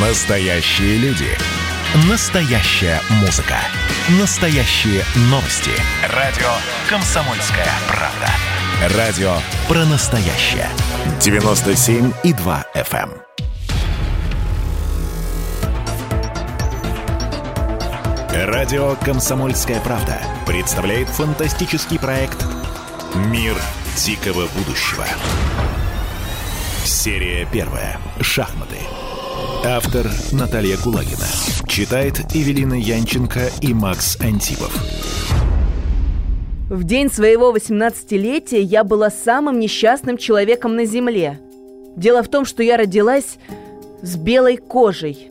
Настоящие люди. Настоящая музыка. Настоящие новости. Радио «Комсомольская правда». Радио про настоящее. 97,2 FM. эм. Радио «Комсомольская правда» представляет фантастический проект «Мир дикого будущего». Серия первая. Шахматы. Автор Наталья Кулагина. Читает Эвелина Янченко и Макс Антипов. В день своего 18-летия я была самым несчастным человеком на Земле. Дело в том, что я родилась с белой кожей.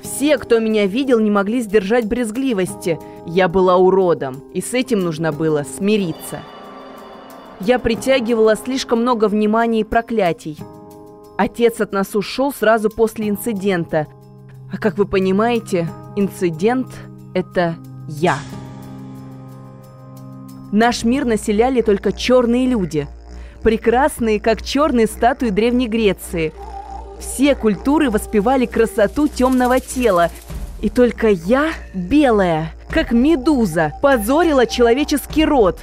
Все, кто меня видел, не могли сдержать брезгливости. Я была уродом, и с этим нужно было смириться. Я притягивала слишком много внимания и проклятий – Отец от нас ушел сразу после инцидента. А как вы понимаете, инцидент – это я. Наш мир населяли только черные люди. Прекрасные, как черные статуи Древней Греции. Все культуры воспевали красоту темного тела. И только я, белая, как медуза, позорила человеческий род.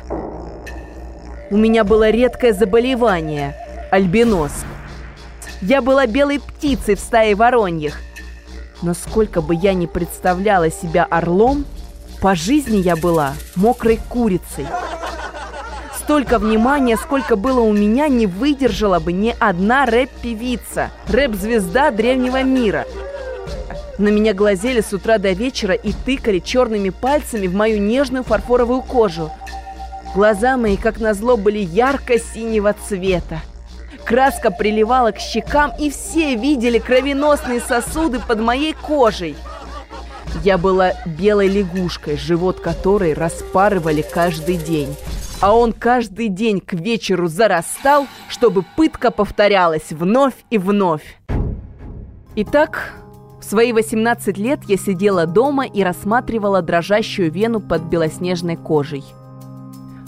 У меня было редкое заболевание – альбинос – я была белой птицей в стае вороньих. Но сколько бы я ни представляла себя орлом, по жизни я была мокрой курицей. Столько внимания, сколько было у меня, не выдержала бы ни одна рэп-певица, рэп-звезда древнего мира. На меня глазели с утра до вечера и тыкали черными пальцами в мою нежную фарфоровую кожу. Глаза мои, как назло, были ярко-синего цвета. Краска приливала к щекам, и все видели кровеносные сосуды под моей кожей. Я была белой лягушкой, живот которой распарывали каждый день. А он каждый день к вечеру зарастал, чтобы пытка повторялась вновь и вновь. Итак, в свои 18 лет я сидела дома и рассматривала дрожащую вену под белоснежной кожей –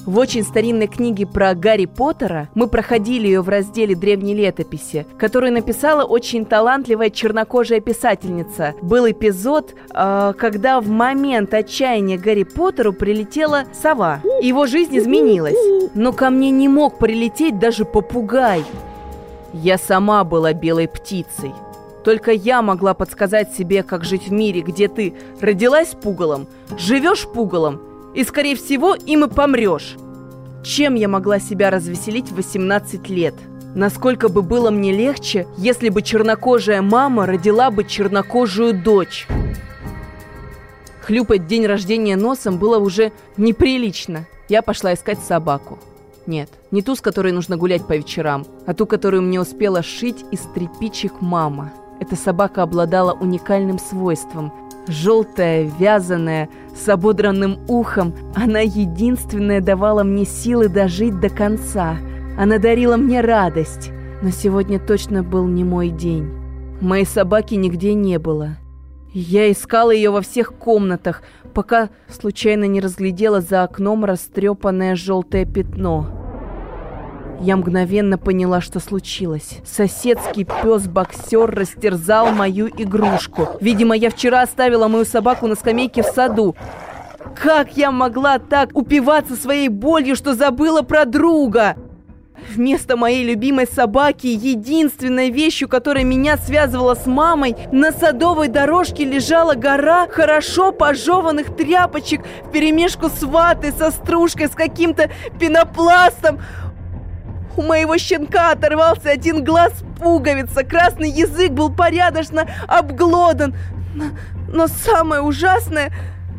в очень старинной книге про Гарри Поттера мы проходили ее в разделе древней летописи, которую написала очень талантливая чернокожая писательница. Был эпизод, э, когда в момент отчаяния Гарри Поттеру прилетела сова. Его жизнь изменилась. Но ко мне не мог прилететь даже попугай. Я сама была белой птицей. Только я могла подсказать себе, как жить в мире, где ты родилась пугалом, живешь пугалом и, скорее всего, им и помрешь. Чем я могла себя развеселить в 18 лет? Насколько бы было мне легче, если бы чернокожая мама родила бы чернокожую дочь? Хлюпать день рождения носом было уже неприлично. Я пошла искать собаку. Нет, не ту, с которой нужно гулять по вечерам, а ту, которую мне успела шить из тряпичек мама. Эта собака обладала уникальным свойством – Желтая, вязаная, с ободранным ухом, она единственная давала мне силы дожить до конца. Она дарила мне радость, но сегодня точно был не мой день. Моей собаки нигде не было. Я искала ее во всех комнатах, пока случайно не разглядела за окном растрепанное желтое пятно. Я мгновенно поняла, что случилось. Соседский пес-боксер растерзал мою игрушку. Видимо, я вчера оставила мою собаку на скамейке в саду. Как я могла так упиваться своей болью, что забыла про друга? Вместо моей любимой собаки, единственной вещью, которая меня связывала с мамой, на садовой дорожке лежала гора хорошо пожеванных тряпочек в перемешку с ватой, со стружкой, с каким-то пенопластом. У моего щенка оторвался один глаз пуговица, красный язык был порядочно обглодан. Но, но самое ужасное,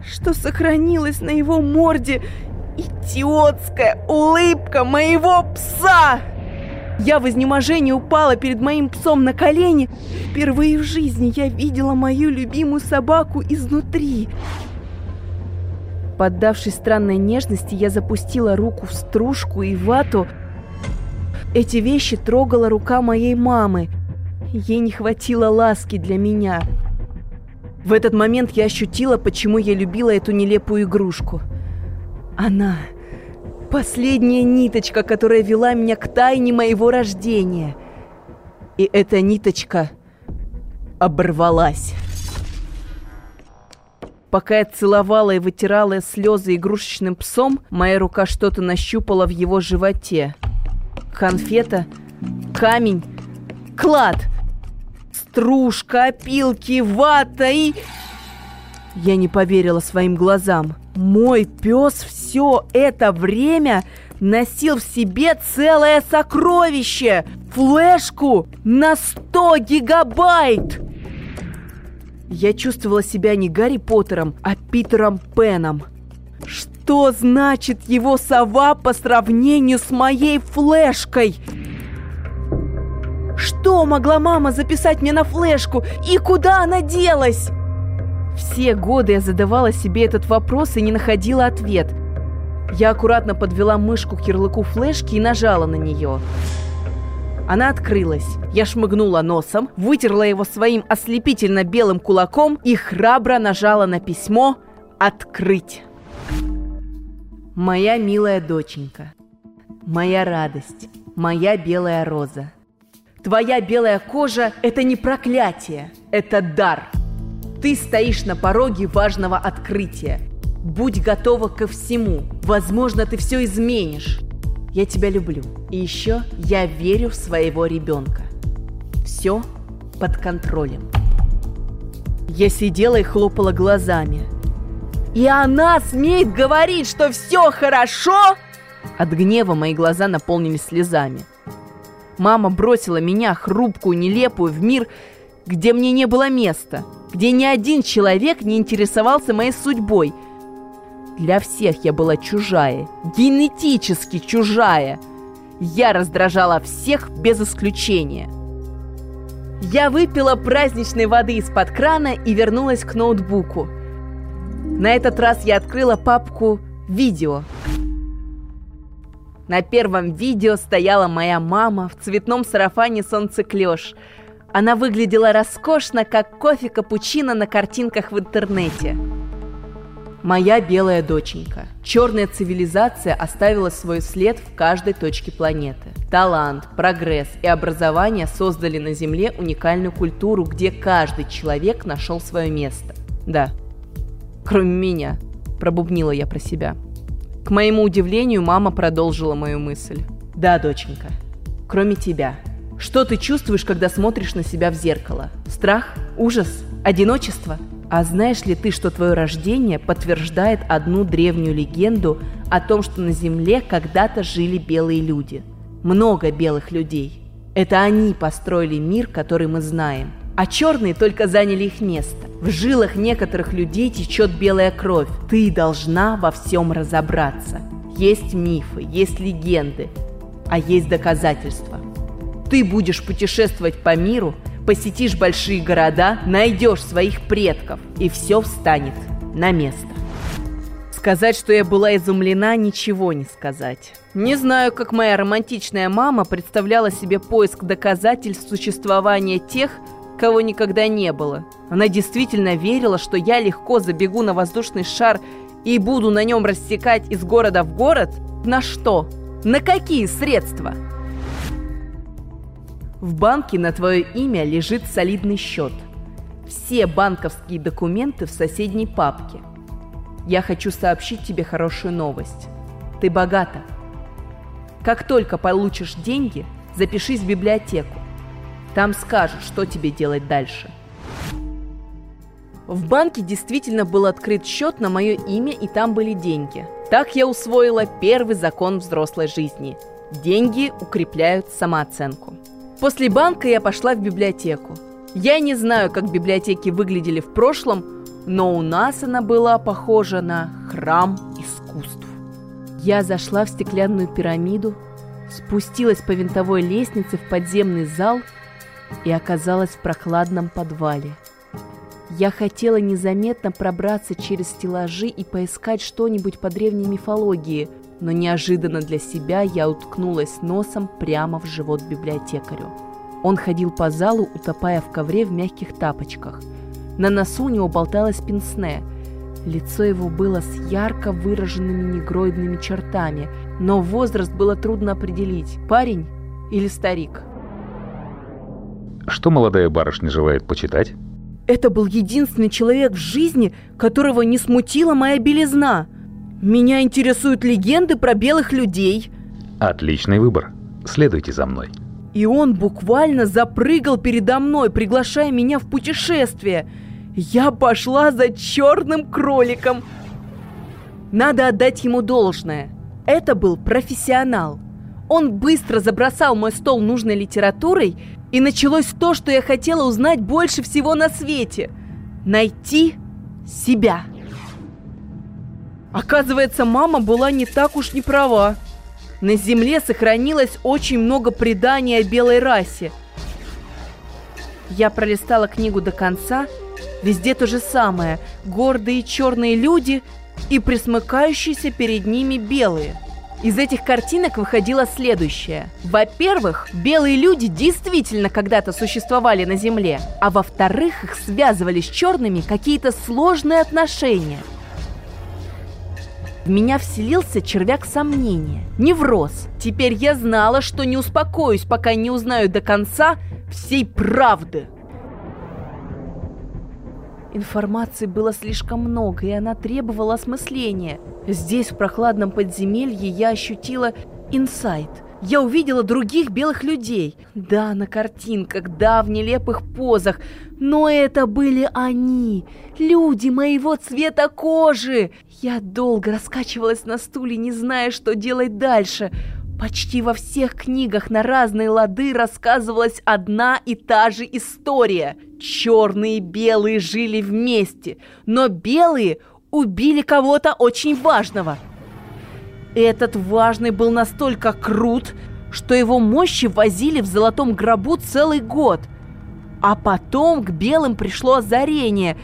что сохранилось на его морде идиотская улыбка моего пса. Я в изнеможении упала перед моим псом на колени. Впервые в жизни я видела мою любимую собаку изнутри. Поддавшись странной нежности, я запустила руку в стружку и вату, эти вещи трогала рука моей мамы. Ей не хватило ласки для меня. В этот момент я ощутила, почему я любила эту нелепую игрушку. Она – последняя ниточка, которая вела меня к тайне моего рождения. И эта ниточка оборвалась. Пока я целовала и вытирала слезы игрушечным псом, моя рука что-то нащупала в его животе. Конфета, камень, клад, стружка, опилки, вата и... Я не поверила своим глазам. Мой пес все это время носил в себе целое сокровище! Флешку на 100 гигабайт! Я чувствовала себя не Гарри Поттером, а Питером Пеном. Что значит его сова по сравнению с моей флешкой? Что могла мама записать мне на флешку и куда она делась? Все годы я задавала себе этот вопрос и не находила ответ. Я аккуратно подвела мышку к ярлыку флешки и нажала на нее. Она открылась. Я шмыгнула носом, вытерла его своим ослепительно белым кулаком и храбро нажала на письмо «Открыть». Моя милая доченька, моя радость, моя белая роза. Твоя белая кожа – это не проклятие, это дар – ты стоишь на пороге важного открытия. Будь готова ко всему. Возможно, ты все изменишь. Я тебя люблю. И еще я верю в своего ребенка. Все под контролем. Я сидела и хлопала глазами. И она смеет говорить, что все хорошо? От гнева мои глаза наполнились слезами. Мама бросила меня, хрупкую, нелепую, в мир, где мне не было места – где ни один человек не интересовался моей судьбой. Для всех я была чужая, генетически чужая. Я раздражала всех без исключения. Я выпила праздничной воды из-под крана и вернулась к ноутбуку. На этот раз я открыла папку «Видео». На первом видео стояла моя мама в цветном сарафане солнцеклёш – она выглядела роскошно, как кофе-капучино на картинках в интернете. Моя белая доченька. Черная цивилизация оставила свой след в каждой точке планеты. Талант, прогресс и образование создали на Земле уникальную культуру, где каждый человек нашел свое место. Да, кроме меня, пробубнила я про себя. К моему удивлению, мама продолжила мою мысль. Да, доченька, кроме тебя – что ты чувствуешь, когда смотришь на себя в зеркало? Страх? Ужас? Одиночество? А знаешь ли ты, что твое рождение подтверждает одну древнюю легенду о том, что на Земле когда-то жили белые люди? Много белых людей. Это они построили мир, который мы знаем. А черные только заняли их место. В жилах некоторых людей течет белая кровь. Ты должна во всем разобраться. Есть мифы, есть легенды, а есть доказательства. Ты будешь путешествовать по миру, посетишь большие города, найдешь своих предков, и все встанет на место. Сказать, что я была изумлена, ничего не сказать. Не знаю, как моя романтичная мама представляла себе поиск доказательств существования тех, кого никогда не было. Она действительно верила, что я легко забегу на воздушный шар и буду на нем рассекать из города в город? На что? На какие средства? В банке на твое имя лежит солидный счет. Все банковские документы в соседней папке. Я хочу сообщить тебе хорошую новость. Ты богата. Как только получишь деньги, запишись в библиотеку. Там скажут, что тебе делать дальше. В банке действительно был открыт счет на мое имя, и там были деньги. Так я усвоила первый закон взрослой жизни. Деньги укрепляют самооценку. После банка я пошла в библиотеку. Я не знаю, как библиотеки выглядели в прошлом, но у нас она была похожа на храм искусств. Я зашла в стеклянную пирамиду, спустилась по винтовой лестнице в подземный зал и оказалась в прохладном подвале. Я хотела незаметно пробраться через стеллажи и поискать что-нибудь по древней мифологии – но неожиданно для себя я уткнулась носом прямо в живот библиотекарю. Он ходил по залу, утопая в ковре в мягких тапочках. На носу у него болталась пенсне. Лицо его было с ярко выраженными негроидными чертами, но возраст было трудно определить, парень или старик. Что молодая барышня желает почитать? Это был единственный человек в жизни, которого не смутила моя белизна. Меня интересуют легенды про белых людей. Отличный выбор. Следуйте за мной. И он буквально запрыгал передо мной, приглашая меня в путешествие. Я пошла за черным кроликом. Надо отдать ему должное. Это был профессионал. Он быстро забросал мой стол нужной литературой и началось то, что я хотела узнать больше всего на свете. Найти себя. Оказывается, мама была не так уж не права. На Земле сохранилось очень много преданий о белой расе. Я пролистала книгу до конца. Везде то же самое. Гордые черные люди и присмыкающиеся перед ними белые – из этих картинок выходило следующее. Во-первых, белые люди действительно когда-то существовали на Земле, а во-вторых, их связывали с черными какие-то сложные отношения. В меня вселился червяк сомнения, невроз. Теперь я знала, что не успокоюсь, пока не узнаю до конца всей правды. Информации было слишком много, и она требовала осмысления. Здесь, в прохладном подземелье, я ощутила инсайт. Я увидела других белых людей. Да, на картинках, да, в нелепых позах. Но это были они, люди моего цвета кожи. Я долго раскачивалась на стуле, не зная, что делать дальше. Почти во всех книгах на разные лады рассказывалась одна и та же история. Черные и белые жили вместе, но белые убили кого-то очень важного. Этот важный был настолько крут, что его мощи возили в золотом гробу целый год. А потом к белым пришло озарение.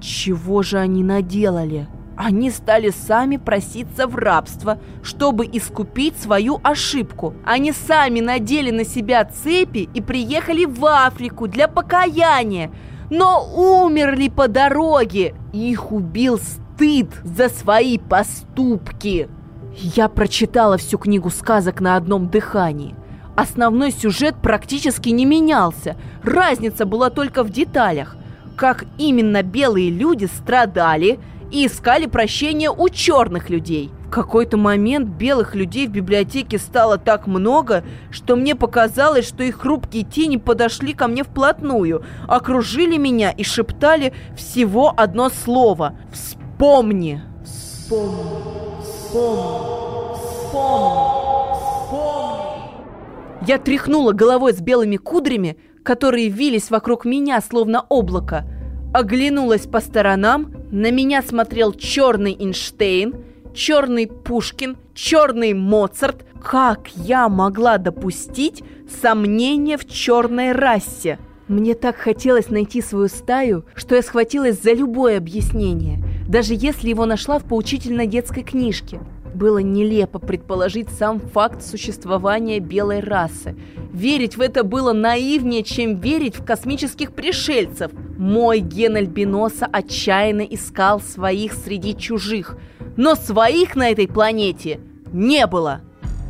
Чего же они наделали? Они стали сами проситься в рабство, чтобы искупить свою ошибку. Они сами надели на себя цепи и приехали в Африку для покаяния, но умерли по дороге. Их убил стыд за свои поступки. Я прочитала всю книгу сказок на одном дыхании. Основной сюжет практически не менялся. Разница была только в деталях. Как именно белые люди страдали – и искали прощения у черных людей. В какой-то момент белых людей в библиотеке стало так много, что мне показалось, что их хрупкие тени подошли ко мне вплотную, окружили меня и шептали всего одно слово «Вспомни!» Вспомни, вспомни, вспомни, вспомни. Я тряхнула головой с белыми кудрями, которые вились вокруг меня, словно облако, оглянулась по сторонам на меня смотрел черный Эйнштейн, черный Пушкин, черный Моцарт. Как я могла допустить сомнение в черной расе? Мне так хотелось найти свою стаю, что я схватилась за любое объяснение, даже если его нашла в поучительной детской книжке. Было нелепо предположить сам факт существования белой расы. Верить в это было наивнее, чем верить в космических пришельцев. Мой ген альбиноса отчаянно искал своих среди чужих, но своих на этой планете не было.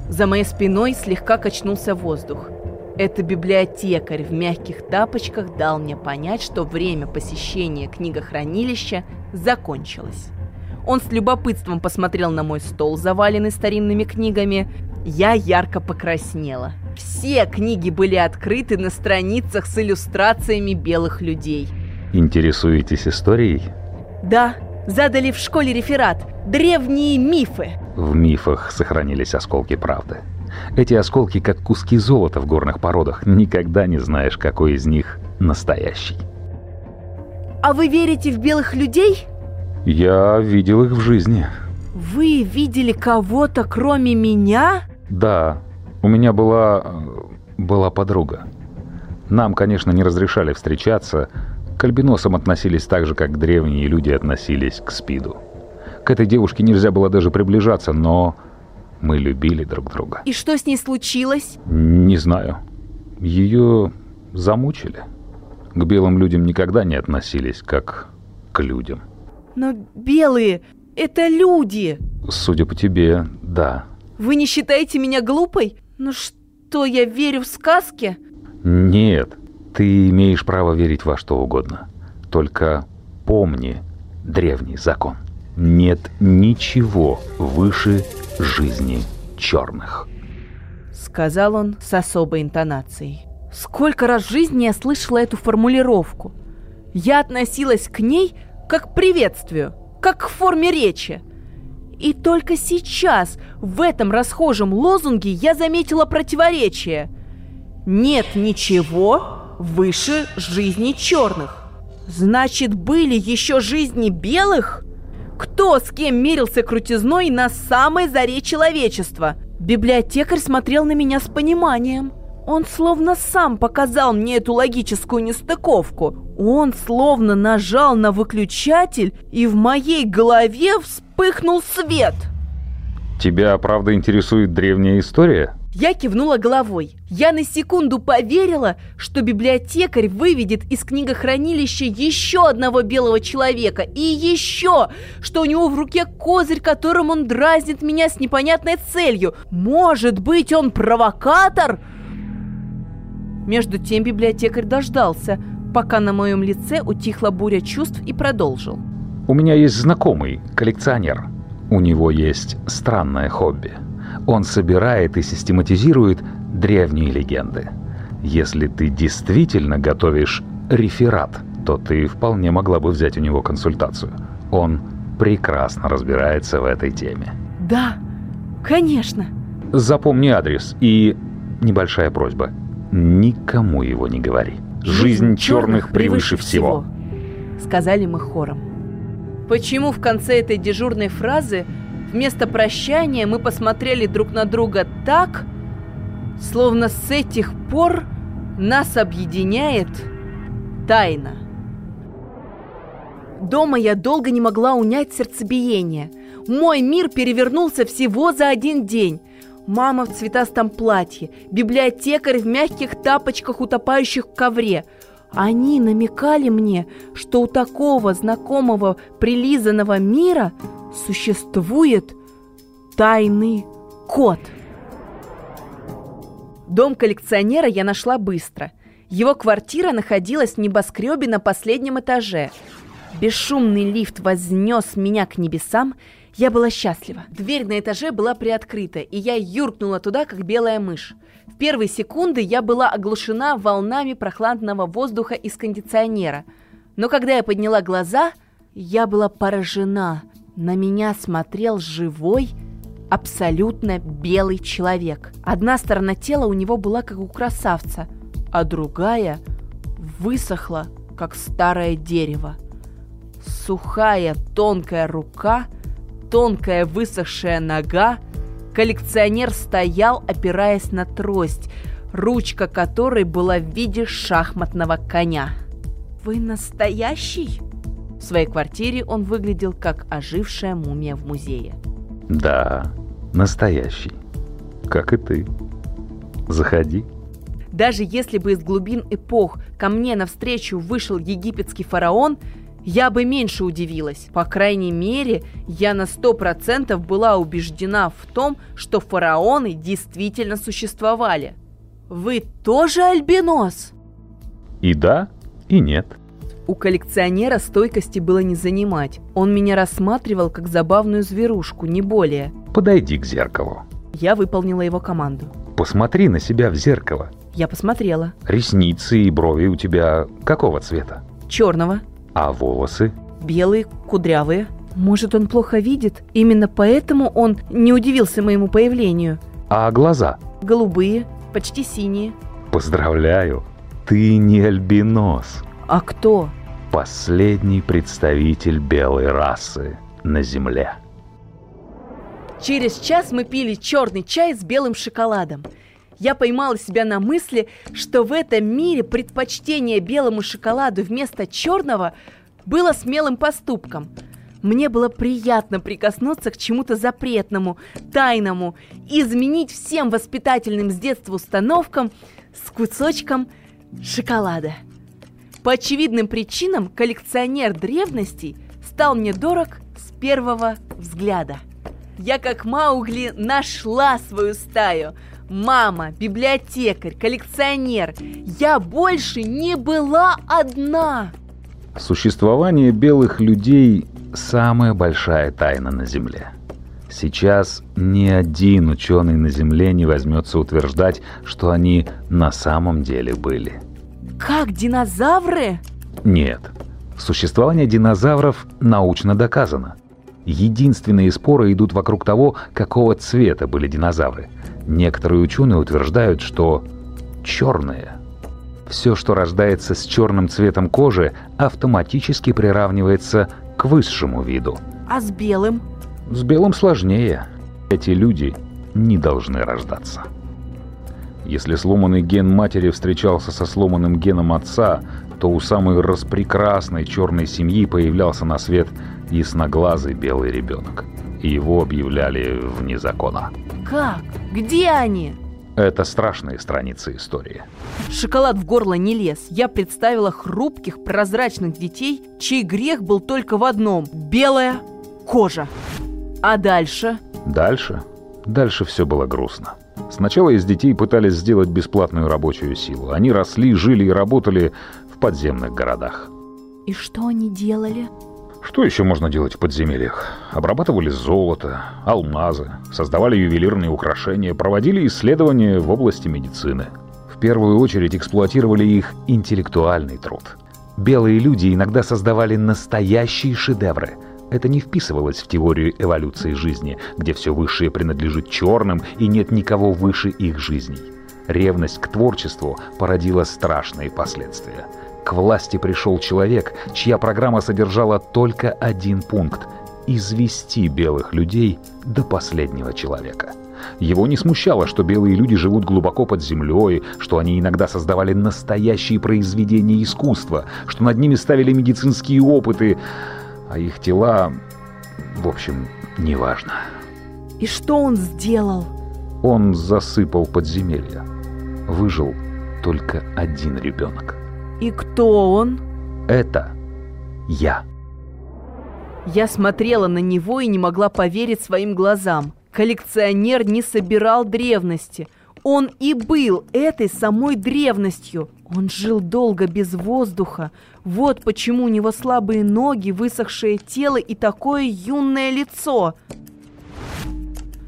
За моей спиной слегка качнулся воздух. Это библиотекарь в мягких тапочках дал мне понять, что время посещения книгохранилища закончилось. Он с любопытством посмотрел на мой стол, заваленный старинными книгами. Я ярко покраснела. Все книги были открыты на страницах с иллюстрациями белых людей. Интересуетесь историей? Да, задали в школе реферат «Древние мифы». В мифах сохранились осколки правды. Эти осколки как куски золота в горных породах. Никогда не знаешь, какой из них настоящий. А вы верите в белых людей? Я видел их в жизни. Вы видели кого-то, кроме меня? Да, у меня была... была подруга. Нам, конечно, не разрешали встречаться. К альбиносам относились так же, как древние люди относились к спиду. К этой девушке нельзя было даже приближаться, но мы любили друг друга. И что с ней случилось? Не знаю. Ее замучили. К белым людям никогда не относились, как к людям. Но белые — это люди. Судя по тебе, да. Вы не считаете меня глупой? Ну что, я верю в сказки? Нет. Ты имеешь право верить во что угодно. Только помни древний закон. Нет ничего выше жизни черных. Сказал он с особой интонацией. Сколько раз в жизни я слышала эту формулировку. Я относилась к ней как к приветствию, как к форме речи. И только сейчас в этом расхожем лозунге я заметила противоречие. Нет ничего выше жизни черных. Значит, были еще жизни белых? Кто с кем мерился крутизной на самой заре человечества? Библиотекарь смотрел на меня с пониманием. Он словно сам показал мне эту логическую нестыковку. Он словно нажал на выключатель, и в моей голове вспыхнул свет. Тебя, правда, интересует древняя история? Я кивнула головой. Я на секунду поверила, что библиотекарь выведет из книгохранилища еще одного белого человека и еще, что у него в руке козырь, которым он дразнит меня с непонятной целью. Может быть, он провокатор? Между тем библиотекарь дождался, пока на моем лице утихла буря чувств и продолжил. У меня есть знакомый, коллекционер. У него есть странное хобби. Он собирает и систематизирует древние легенды. Если ты действительно готовишь реферат, то ты вполне могла бы взять у него консультацию. Он прекрасно разбирается в этой теме. Да, конечно. Запомни адрес и небольшая просьба – Никому его не говори. Жизнь, черных превыше всего. Сказали мы хором. Почему в конце этой дежурной фразы вместо прощания мы посмотрели друг на друга так, словно с этих пор нас объединяет тайна? Дома я долго не могла унять сердцебиение. Мой мир перевернулся всего за один день. Мама в цветастом платье, библиотекарь в мягких тапочках, утопающих в ковре. Они намекали мне, что у такого знакомого прилизанного мира существует тайный кот. Дом коллекционера я нашла быстро. Его квартира находилась в небоскребе на последнем этаже. Бесшумный лифт вознес меня к небесам, я была счастлива. Дверь на этаже была приоткрыта, и я юркнула туда, как белая мышь. В первые секунды я была оглушена волнами прохладного воздуха из кондиционера. Но когда я подняла глаза, я была поражена. На меня смотрел живой, абсолютно белый человек. Одна сторона тела у него была как у красавца, а другая высохла, как старое дерево. Сухая, тонкая рука – тонкая высохшая нога, коллекционер стоял, опираясь на трость, ручка которой была в виде шахматного коня. «Вы настоящий?» В своей квартире он выглядел как ожившая мумия в музее. «Да, настоящий. Как и ты. Заходи». Даже если бы из глубин эпох ко мне навстречу вышел египетский фараон – я бы меньше удивилась. По крайней мере, я на сто процентов была убеждена в том, что фараоны действительно существовали. Вы тоже альбинос? И да, и нет. У коллекционера стойкости было не занимать. Он меня рассматривал как забавную зверушку, не более. Подойди к зеркалу. Я выполнила его команду. Посмотри на себя в зеркало. Я посмотрела. Ресницы и брови у тебя какого цвета? Черного. А волосы? Белые, кудрявые. Может, он плохо видит? Именно поэтому он не удивился моему появлению. А глаза? Голубые, почти синие. Поздравляю, ты не альбинос. А кто? Последний представитель белой расы на Земле. Через час мы пили черный чай с белым шоколадом я поймала себя на мысли, что в этом мире предпочтение белому шоколаду вместо черного было смелым поступком. Мне было приятно прикоснуться к чему-то запретному, тайному, и изменить всем воспитательным с детства установкам с кусочком шоколада. По очевидным причинам коллекционер древностей стал мне дорог с первого взгляда. Я как Маугли нашла свою стаю – Мама, библиотекарь, коллекционер. Я больше не была одна. Существование белых людей – самая большая тайна на Земле. Сейчас ни один ученый на Земле не возьмется утверждать, что они на самом деле были. Как динозавры? Нет. Существование динозавров научно доказано. Единственные споры идут вокруг того, какого цвета были динозавры. Некоторые ученые утверждают, что черные. Все, что рождается с черным цветом кожи, автоматически приравнивается к высшему виду. А с белым? С белым сложнее. Эти люди не должны рождаться. Если сломанный ген матери встречался со сломанным геном отца, то у самой распрекрасной черной семьи появлялся на свет ясноглазый белый ребенок. И его объявляли вне закона. Как? Где они? Это страшные страницы истории. Шоколад в горло не лез. Я представила хрупких, прозрачных детей, чей грех был только в одном – белая кожа. А дальше? Дальше? Дальше все было грустно. Сначала из детей пытались сделать бесплатную рабочую силу. Они росли, жили и работали в подземных городах. И что они делали? Что еще можно делать в подземельях? Обрабатывали золото, алмазы, создавали ювелирные украшения, проводили исследования в области медицины. В первую очередь эксплуатировали их интеллектуальный труд. Белые люди иногда создавали настоящие шедевры. Это не вписывалось в теорию эволюции жизни, где все высшее принадлежит черным и нет никого выше их жизней. Ревность к творчеству породила страшные последствия – к власти пришел человек, чья программа содержала только один пункт – извести белых людей до последнего человека. Его не смущало, что белые люди живут глубоко под землей, что они иногда создавали настоящие произведения искусства, что над ними ставили медицинские опыты, а их тела, в общем, неважно. И что он сделал? Он засыпал подземелья. Выжил только один ребенок. И кто он? Это я. Я смотрела на него и не могла поверить своим глазам. Коллекционер не собирал древности. Он и был этой самой древностью. Он жил долго без воздуха. Вот почему у него слабые ноги, высохшее тело и такое юное лицо.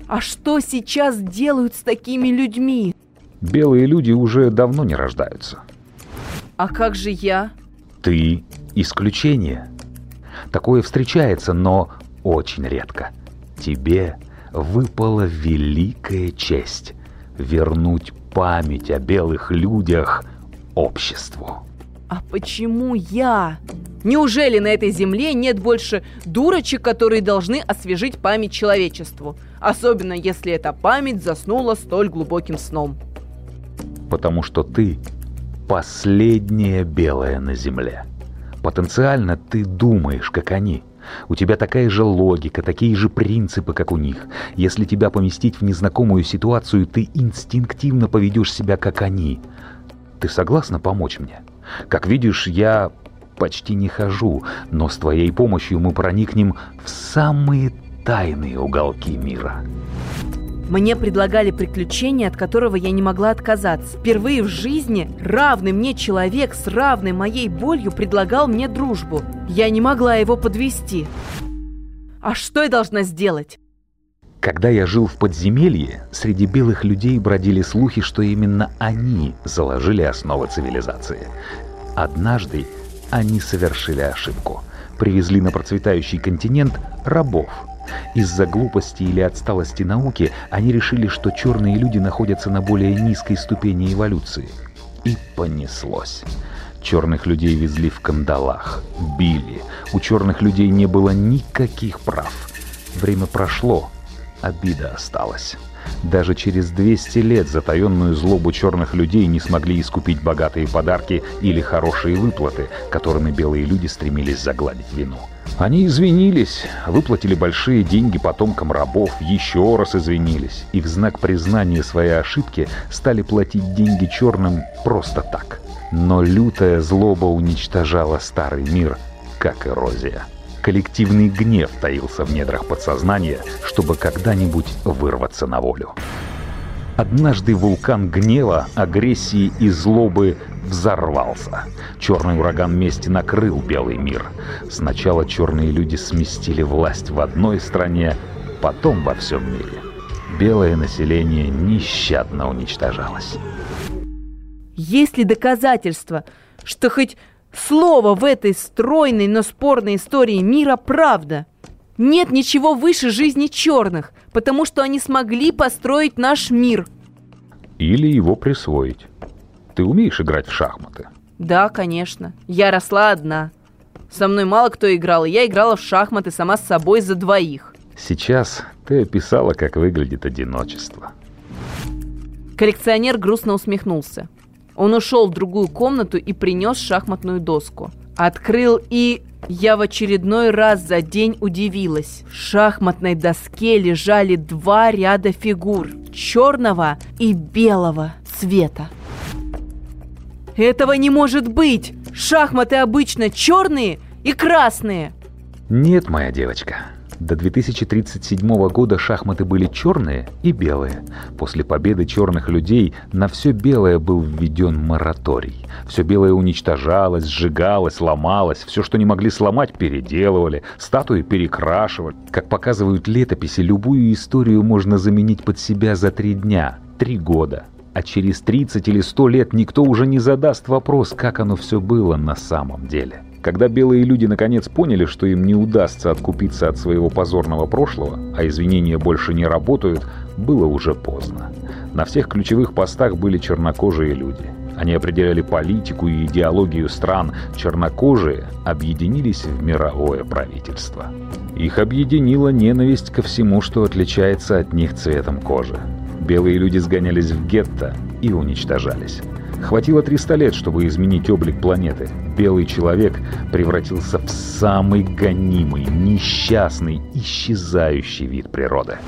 А что сейчас делают с такими людьми? Белые люди уже давно не рождаются. А как же я? Ты исключение. Такое встречается, но очень редко. Тебе выпала великая честь вернуть память о белых людях обществу. А почему я? Неужели на этой земле нет больше дурочек, которые должны освежить память человечеству? Особенно если эта память заснула столь глубоким сном. Потому что ты последнее белое на Земле. Потенциально ты думаешь, как они. У тебя такая же логика, такие же принципы, как у них. Если тебя поместить в незнакомую ситуацию, ты инстинктивно поведешь себя, как они. Ты согласна помочь мне? Как видишь, я почти не хожу, но с твоей помощью мы проникнем в самые тайные уголки мира. Мне предлагали приключение, от которого я не могла отказаться. Впервые в жизни равный мне человек с равной моей болью предлагал мне дружбу. Я не могла его подвести. А что я должна сделать? Когда я жил в подземелье, среди белых людей бродили слухи, что именно они заложили основы цивилизации. Однажды они совершили ошибку. Привезли на процветающий континент рабов – из-за глупости или отсталости науки они решили, что черные люди находятся на более низкой ступени эволюции. И понеслось. Черных людей везли в кандалах, били. У черных людей не было никаких прав. Время прошло, обида осталась. Даже через 200 лет затаенную злобу черных людей не смогли искупить богатые подарки или хорошие выплаты, которыми белые люди стремились загладить вину. Они извинились, выплатили большие деньги потомкам рабов, еще раз извинились, и в знак признания своей ошибки стали платить деньги черным просто так. Но лютая злоба уничтожала старый мир, как эрозия. Коллективный гнев таился в недрах подсознания, чтобы когда-нибудь вырваться на волю. Однажды вулкан гнева, агрессии и злобы взорвался. Черный ураган мести накрыл белый мир. Сначала черные люди сместили власть в одной стране, потом во всем мире. Белое население нещадно уничтожалось. Есть ли доказательства, что хоть слово в этой стройной, но спорной истории мира правда? Нет ничего выше жизни черных, потому что они смогли построить наш мир. Или его присвоить. Ты умеешь играть в шахматы? Да, конечно. Я росла одна. Со мной мало кто играл, и я играла в шахматы сама с собой за двоих. Сейчас ты описала, как выглядит одиночество. Коллекционер грустно усмехнулся. Он ушел в другую комнату и принес шахматную доску. Открыл и... Я в очередной раз за день удивилась. В шахматной доске лежали два ряда фигур. Черного и белого цвета. Этого не может быть! Шахматы обычно черные и красные. Нет, моя девочка. До 2037 года шахматы были черные и белые. После победы черных людей на все белое был введен мораторий. Все белое уничтожалось, сжигалось, ломалось. Все, что не могли сломать, переделывали. Статуи перекрашивали. Как показывают летописи, любую историю можно заменить под себя за три дня, три года. А через 30 или 100 лет никто уже не задаст вопрос, как оно все было на самом деле. Когда белые люди наконец поняли, что им не удастся откупиться от своего позорного прошлого, а извинения больше не работают, было уже поздно. На всех ключевых постах были чернокожие люди. Они определяли политику и идеологию стран. Чернокожие объединились в мировое правительство. Их объединила ненависть ко всему, что отличается от них цветом кожи. Белые люди сгонялись в гетто и уничтожались. Хватило 300 лет, чтобы изменить облик планеты. Белый человек превратился в самый гонимый, несчастный, исчезающий вид природы.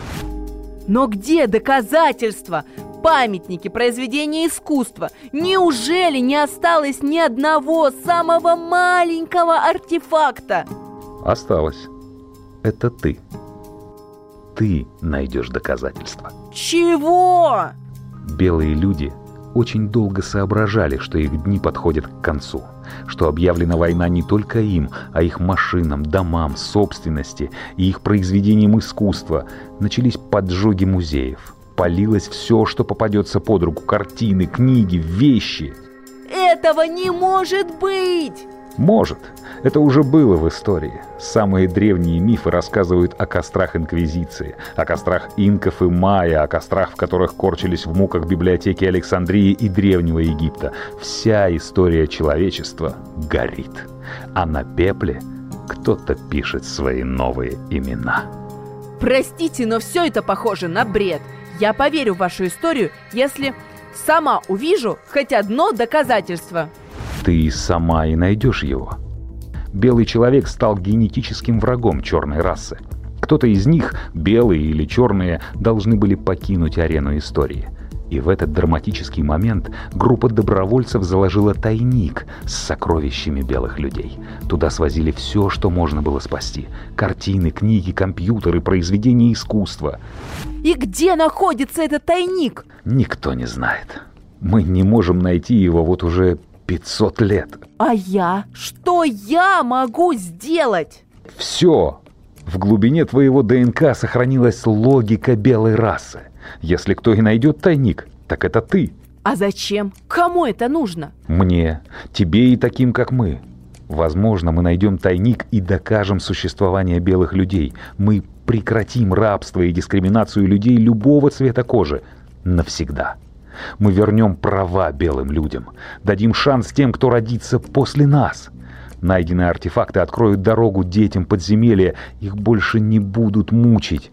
Но где доказательства? Памятники, произведения искусства. Неужели не осталось ни одного самого маленького артефакта? Осталось. Это ты. Ты найдешь доказательства. Чего? Белые люди очень долго соображали, что их дни подходят к концу, что объявлена война не только им, а их машинам, домам, собственности и их произведениям искусства. Начались поджоги музеев. Палилось все, что попадется под руку, картины, книги, вещи. Этого не может быть! Может. Это уже было в истории. Самые древние мифы рассказывают о кострах Инквизиции, о кострах инков и майя, о кострах, в которых корчились в муках библиотеки Александрии и Древнего Египта. Вся история человечества горит. А на пепле кто-то пишет свои новые имена. Простите, но все это похоже на бред. Я поверю в вашу историю, если сама увижу хоть одно доказательство. Ты сама и найдешь его. Белый человек стал генетическим врагом черной расы. Кто-то из них, белые или черные, должны были покинуть арену истории. И в этот драматический момент группа добровольцев заложила тайник с сокровищами белых людей. Туда свозили все, что можно было спасти. Картины, книги, компьютеры, произведения искусства. И где находится этот тайник? Никто не знает. Мы не можем найти его вот уже 500 лет. А я? Что я могу сделать? Все. В глубине твоего ДНК сохранилась логика белой расы. Если кто и найдет тайник, так это ты. А зачем? Кому это нужно? Мне, тебе и таким, как мы. Возможно, мы найдем тайник и докажем существование белых людей. Мы прекратим рабство и дискриминацию людей любого цвета кожи. Навсегда. Мы вернем права белым людям, дадим шанс тем, кто родится после нас. Найденные артефакты откроют дорогу детям подземелья, их больше не будут мучить,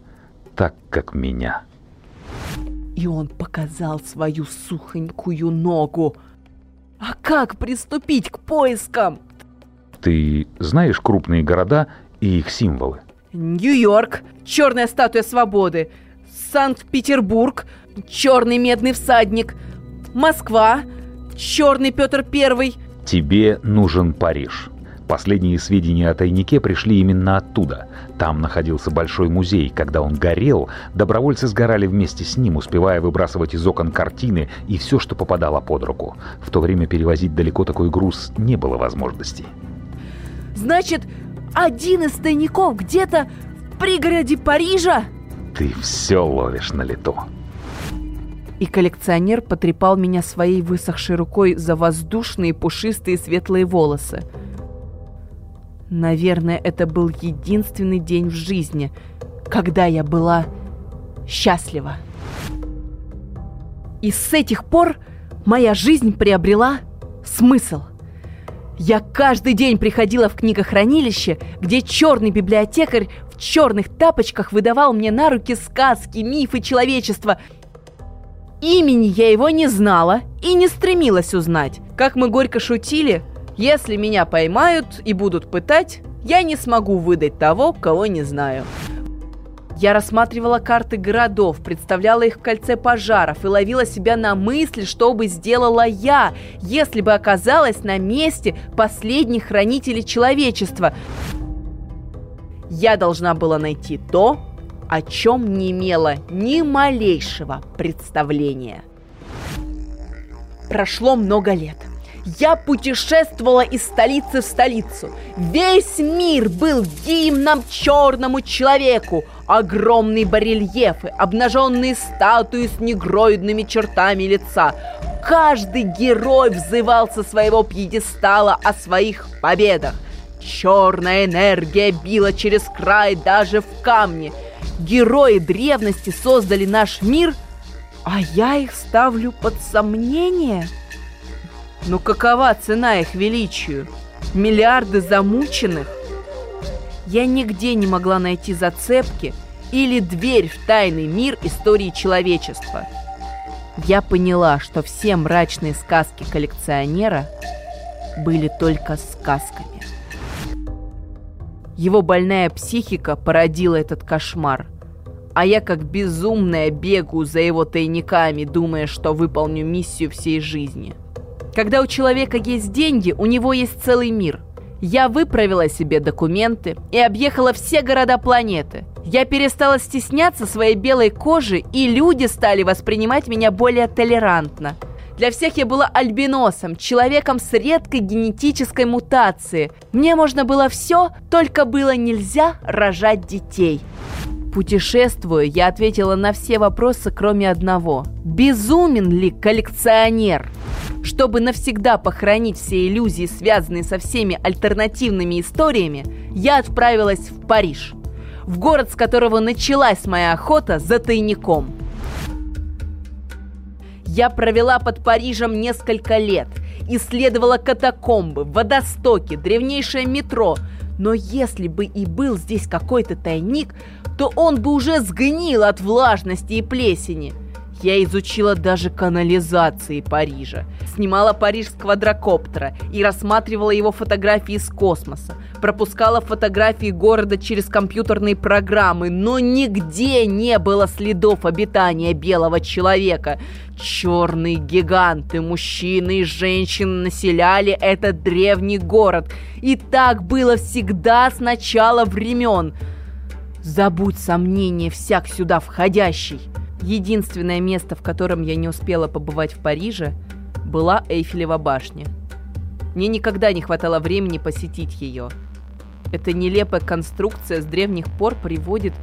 так как меня. И он показал свою сухонькую ногу. А как приступить к поискам? Ты знаешь крупные города и их символы? Нью-Йорк, черная статуя свободы, Санкт-Петербург, черный медный всадник, Москва, черный Петр Первый. Тебе нужен Париж. Последние сведения о тайнике пришли именно оттуда. Там находился большой музей. Когда он горел, добровольцы сгорали вместе с ним, успевая выбрасывать из окон картины и все, что попадало под руку. В то время перевозить далеко такой груз не было возможности. Значит, один из тайников где-то в пригороде Парижа? Ты все ловишь на лету. И коллекционер потрепал меня своей высохшей рукой за воздушные, пушистые, светлые волосы. Наверное, это был единственный день в жизни, когда я была счастлива. И с этих пор моя жизнь приобрела смысл. Я каждый день приходила в книгохранилище, где черный библиотекарь в черных тапочках выдавал мне на руки сказки, мифы человечества. Имени я его не знала и не стремилась узнать. Как мы горько шутили, если меня поймают и будут пытать, я не смогу выдать того, кого не знаю. Я рассматривала карты городов, представляла их в кольце пожаров и ловила себя на мысли, что бы сделала я, если бы оказалась на месте последних хранителей человечества. Я должна была найти то, о чем не имела ни малейшего представления. Прошло много лет. Я путешествовала из столицы в столицу. Весь мир был гимном черному человеку. Огромные барельефы, обнаженные статуи с негроидными чертами лица. Каждый герой взывал со своего пьедестала о своих победах. Черная энергия била через край даже в камне. Герои древности создали наш мир, а я их ставлю под сомнение – но какова цена их величию? Миллиарды замученных? Я нигде не могла найти зацепки или дверь в тайный мир истории человечества. Я поняла, что все мрачные сказки коллекционера были только сказками. Его больная психика породила этот кошмар. А я как безумная бегу за его тайниками, думая, что выполню миссию всей жизни – когда у человека есть деньги, у него есть целый мир. Я выправила себе документы и объехала все города планеты. Я перестала стесняться своей белой кожи, и люди стали воспринимать меня более толерантно. Для всех я была альбиносом, человеком с редкой генетической мутацией. Мне можно было все, только было нельзя рожать детей. Путешествуя, я ответила на все вопросы, кроме одного. Безумен ли коллекционер? Чтобы навсегда похоронить все иллюзии, связанные со всеми альтернативными историями, я отправилась в Париж. В город, с которого началась моя охота за тайником. Я провела под Парижем несколько лет, исследовала катакомбы, водостоки, древнейшее метро. Но если бы и был здесь какой-то тайник, то он бы уже сгнил от влажности и плесени. Я изучила даже канализации Парижа, снимала Париж с квадрокоптера и рассматривала его фотографии из космоса, пропускала фотографии города через компьютерные программы, но нигде не было следов обитания белого человека. Черные гиганты, мужчины и женщины населяли этот древний город. И так было всегда с начала времен. Забудь сомнения всяк сюда входящий. Единственное место, в котором я не успела побывать в Париже, была Эйфелева башня. Мне никогда не хватало времени посетить ее. Эта нелепая конструкция с древних пор приводит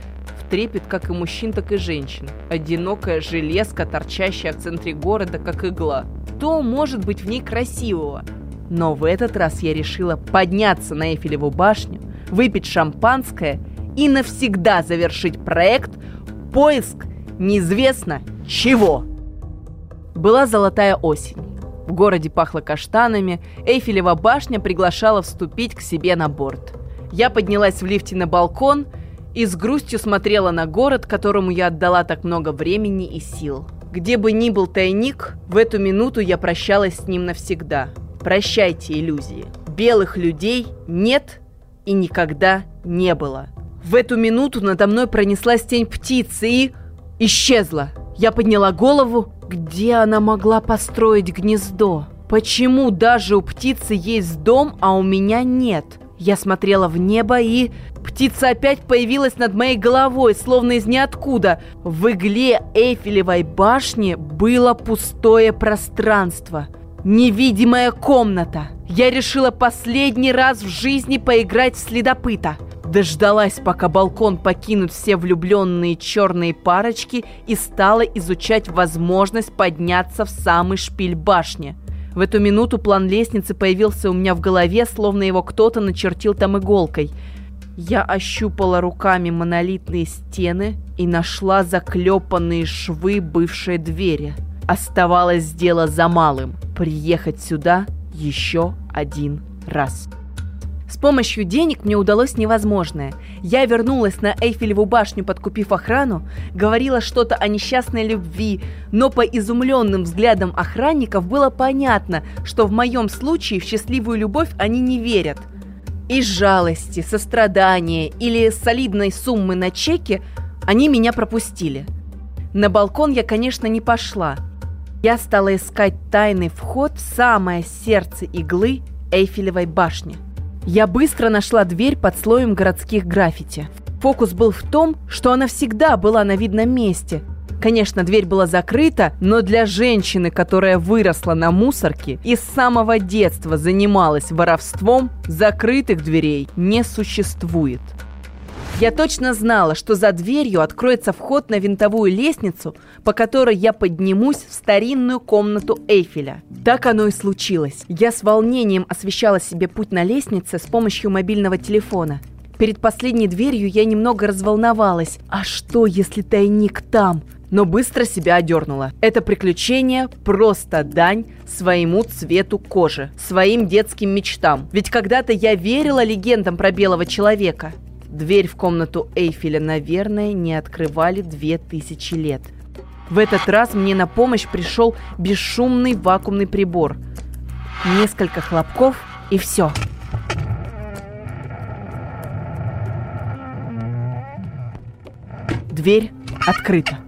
в трепет как и мужчин, так и женщин. Одинокая железка, торчащая в центре города, как игла. Что может быть в ней красивого? Но в этот раз я решила подняться на Эйфелеву башню, выпить шампанское и навсегда завершить проект «Поиск неизвестно чего. Была золотая осень. В городе пахло каштанами, Эйфелева башня приглашала вступить к себе на борт. Я поднялась в лифте на балкон и с грустью смотрела на город, которому я отдала так много времени и сил. Где бы ни был тайник, в эту минуту я прощалась с ним навсегда. Прощайте иллюзии. Белых людей нет и никогда не было. В эту минуту надо мной пронеслась тень птицы и исчезла. Я подняла голову. Где она могла построить гнездо? Почему даже у птицы есть дом, а у меня нет? Я смотрела в небо и... Птица опять появилась над моей головой, словно из ниоткуда. В игле Эйфелевой башни было пустое пространство. Невидимая комната. Я решила последний раз в жизни поиграть в следопыта. Дождалась, пока балкон покинут все влюбленные черные парочки и стала изучать возможность подняться в самый шпиль башни. В эту минуту план лестницы появился у меня в голове, словно его кто-то начертил там иголкой. Я ощупала руками монолитные стены и нашла заклепанные швы бывшей двери. Оставалось дело за малым – приехать сюда еще один раз. С помощью денег мне удалось невозможное. Я вернулась на Эйфелеву башню, подкупив охрану, говорила что-то о несчастной любви, но по изумленным взглядам охранников было понятно, что в моем случае в счастливую любовь они не верят. Из жалости, сострадания или солидной суммы на чеке они меня пропустили. На балкон я, конечно, не пошла. Я стала искать тайный вход в самое сердце иглы Эйфелевой башни. Я быстро нашла дверь под слоем городских граффити. Фокус был в том, что она всегда была на видном месте. Конечно, дверь была закрыта, но для женщины, которая выросла на мусорке и с самого детства занималась воровством, закрытых дверей не существует. Я точно знала, что за дверью откроется вход на винтовую лестницу, по которой я поднимусь в старинную комнату Эйфеля. Так оно и случилось. Я с волнением освещала себе путь на лестнице с помощью мобильного телефона. Перед последней дверью я немного разволновалась. А что, если тайник там? но быстро себя одернула. Это приключение просто дань своему цвету кожи, своим детским мечтам. Ведь когда-то я верила легендам про белого человека. Дверь в комнату Эйфеля, наверное, не открывали две тысячи лет. В этот раз мне на помощь пришел бесшумный вакуумный прибор. Несколько хлопков и все. Дверь открыта.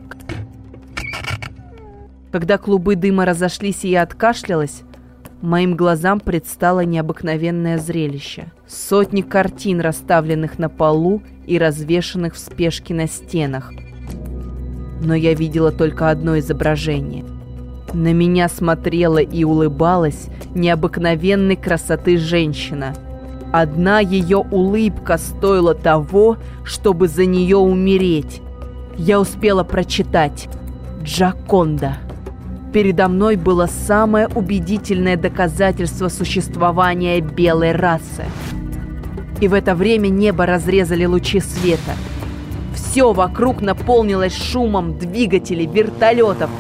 Когда клубы дыма разошлись и я откашлялась, Моим глазам предстало необыкновенное зрелище. Сотни картин, расставленных на полу и развешанных в спешке на стенах. Но я видела только одно изображение. На меня смотрела и улыбалась необыкновенной красоты женщина. Одна ее улыбка стоила того, чтобы за нее умереть. Я успела прочитать «Джаконда». Передо мной было самое убедительное доказательство существования белой расы. И в это время небо разрезали лучи света. Все вокруг наполнилось шумом двигателей, вертолетов.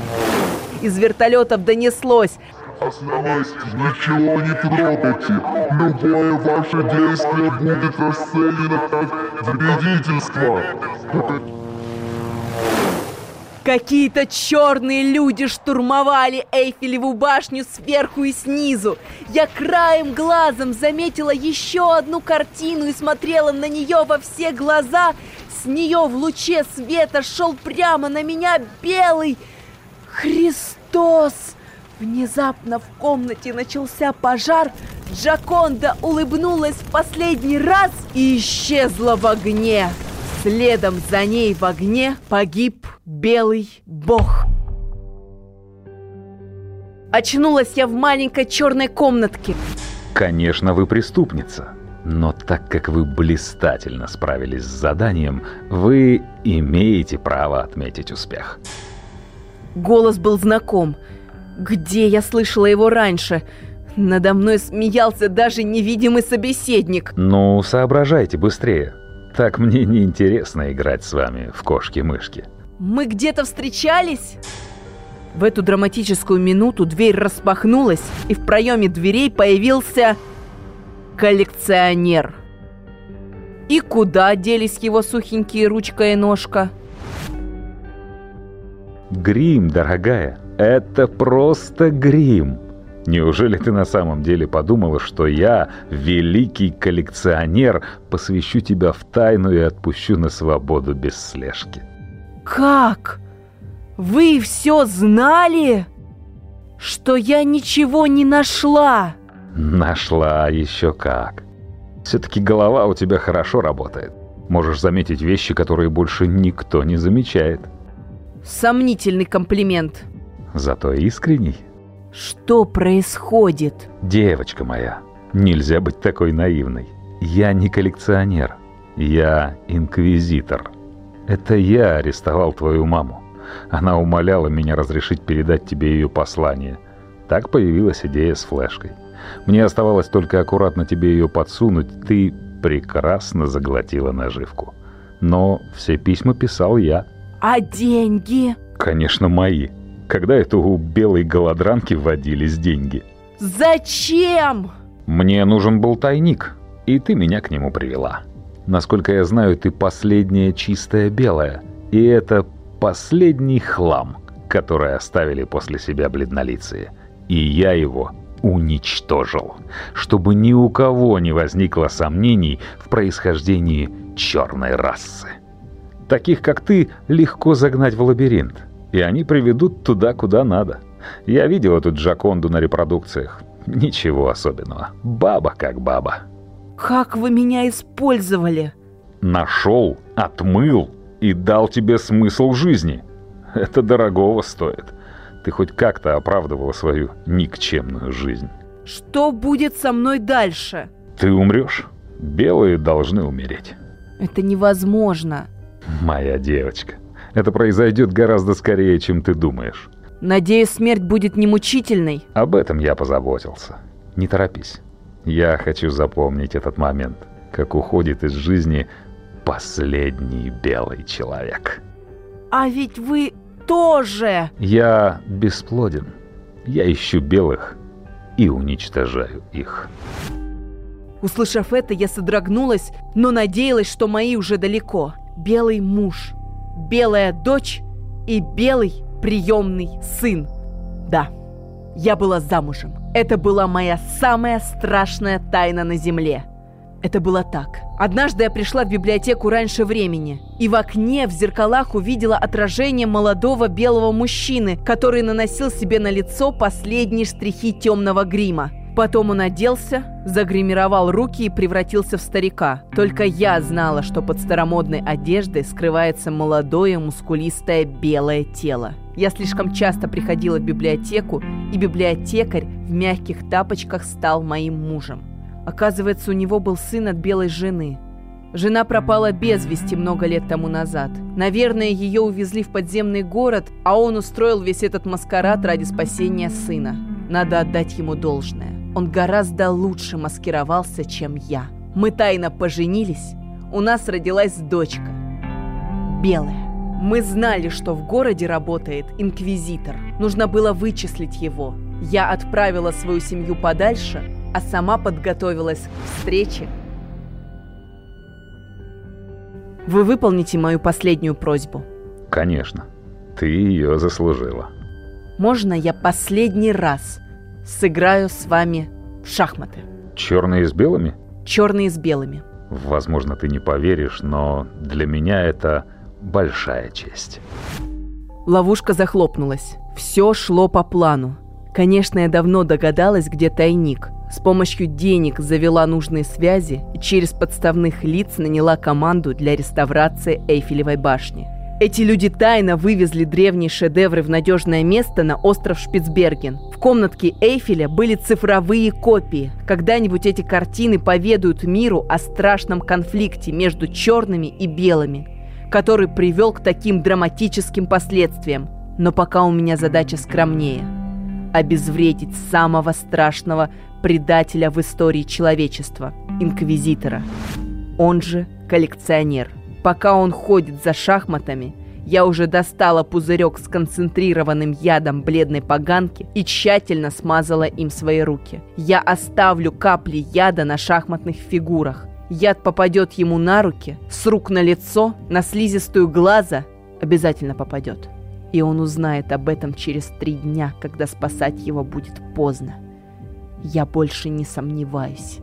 Из вертолетов донеслось Оставайся, ничего не трогайте. Любое ваше действие будет расценено как вредительство. Какие-то черные люди штурмовали Эйфелеву башню сверху и снизу. Я краем глазом заметила еще одну картину и смотрела на нее во все глаза. С нее в луче света шел прямо на меня белый Христос. Внезапно в комнате начался пожар. Джаконда улыбнулась в последний раз и исчезла в огне. Следом за ней в огне погиб белый бог. Очнулась я в маленькой черной комнатке. Конечно, вы преступница. Но так как вы блистательно справились с заданием, вы имеете право отметить успех. Голос был знаком. Где я слышала его раньше? Надо мной смеялся даже невидимый собеседник. Ну, соображайте быстрее. Так мне не интересно играть с вами в кошки-мышки. Мы где-то встречались? В эту драматическую минуту дверь распахнулась, и в проеме дверей появился коллекционер. И куда делись его сухенькие ручка и ножка? Грим, дорогая, это просто грим. Неужели ты на самом деле подумала, что я, великий коллекционер, посвящу тебя в тайну и отпущу на свободу без слежки? Как? Вы все знали? что я ничего не нашла. Нашла еще как. Все-таки голова у тебя хорошо работает. Можешь заметить вещи, которые больше никто не замечает. Сомнительный комплимент. Зато искренний. Что происходит? Девочка моя, нельзя быть такой наивной. Я не коллекционер. Я инквизитор. Это я арестовал твою маму. Она умоляла меня разрешить передать тебе ее послание. Так появилась идея с флешкой. Мне оставалось только аккуратно тебе ее подсунуть. Ты прекрасно заглотила наживку. Но все письма писал я. А деньги? Конечно, мои. Когда это у белой голодранки вводились деньги? Зачем? Мне нужен был тайник, и ты меня к нему привела. Насколько я знаю, ты последняя чистая белая. И это последний хлам, который оставили после себя бледнолицые. И я его уничтожил, чтобы ни у кого не возникло сомнений в происхождении черной расы. Таких, как ты, легко загнать в лабиринт, и они приведут туда, куда надо. Я видел эту Джаконду на репродукциях. Ничего особенного. Баба как баба. Как вы меня использовали? Нашел, отмыл и дал тебе смысл жизни. Это дорогого стоит. Ты хоть как-то оправдывала свою никчемную жизнь. Что будет со мной дальше? Ты умрешь. Белые должны умереть. Это невозможно. Моя девочка, это произойдет гораздо скорее, чем ты думаешь. Надеюсь, смерть будет не мучительной. Об этом я позаботился. Не торопись. Я хочу запомнить этот момент, как уходит из жизни последний белый человек. А ведь вы тоже! Я бесплоден. Я ищу белых и уничтожаю их. Услышав это, я содрогнулась, но надеялась, что мои уже далеко. Белый муж, белая дочь и белый приемный сын. Да, я была замужем. Это была моя самая страшная тайна на земле. Это было так. Однажды я пришла в библиотеку раньше времени, и в окне в зеркалах увидела отражение молодого белого мужчины, который наносил себе на лицо последние штрихи темного грима. Потом он оделся, загримировал руки и превратился в старика. Только я знала, что под старомодной одеждой скрывается молодое мускулистое белое тело. Я слишком часто приходила в библиотеку, и библиотекарь в мягких тапочках стал моим мужем. Оказывается, у него был сын от белой жены. Жена пропала без вести много лет тому назад. Наверное, ее увезли в подземный город, а он устроил весь этот маскарад ради спасения сына. Надо отдать ему должное. Он гораздо лучше маскировался, чем я. Мы тайно поженились. У нас родилась дочка. Белая. Мы знали, что в городе работает инквизитор. Нужно было вычислить его. Я отправила свою семью подальше, а сама подготовилась к встрече. Вы выполните мою последнюю просьбу. Конечно. Ты ее заслужила. Можно я последний раз сыграю с вами в шахматы? Черные с белыми? Черные с белыми. Возможно, ты не поверишь, но для меня это большая честь. Ловушка захлопнулась. Все шло по плану. Конечно, я давно догадалась, где тайник. С помощью денег завела нужные связи и через подставных лиц наняла команду для реставрации Эйфелевой башни. Эти люди тайно вывезли древние шедевры в надежное место на остров Шпицберген. В комнатке Эйфеля были цифровые копии. Когда-нибудь эти картины поведают миру о страшном конфликте между черными и белыми, который привел к таким драматическим последствиям. Но пока у меня задача скромнее – обезвредить самого страшного предателя в истории человечества – инквизитора. Он же коллекционер – Пока он ходит за шахматами, я уже достала пузырек с концентрированным ядом бледной поганки и тщательно смазала им свои руки. Я оставлю капли яда на шахматных фигурах. Яд попадет ему на руки, с рук на лицо, на слизистую глаза. Обязательно попадет. И он узнает об этом через три дня, когда спасать его будет поздно. Я больше не сомневаюсь.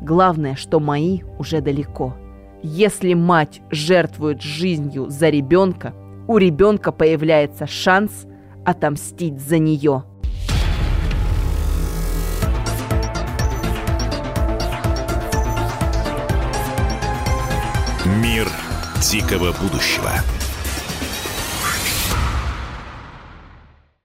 Главное, что мои уже далеко. Если мать жертвует жизнью за ребенка, у ребенка появляется шанс отомстить за нее. Мир дикого будущего.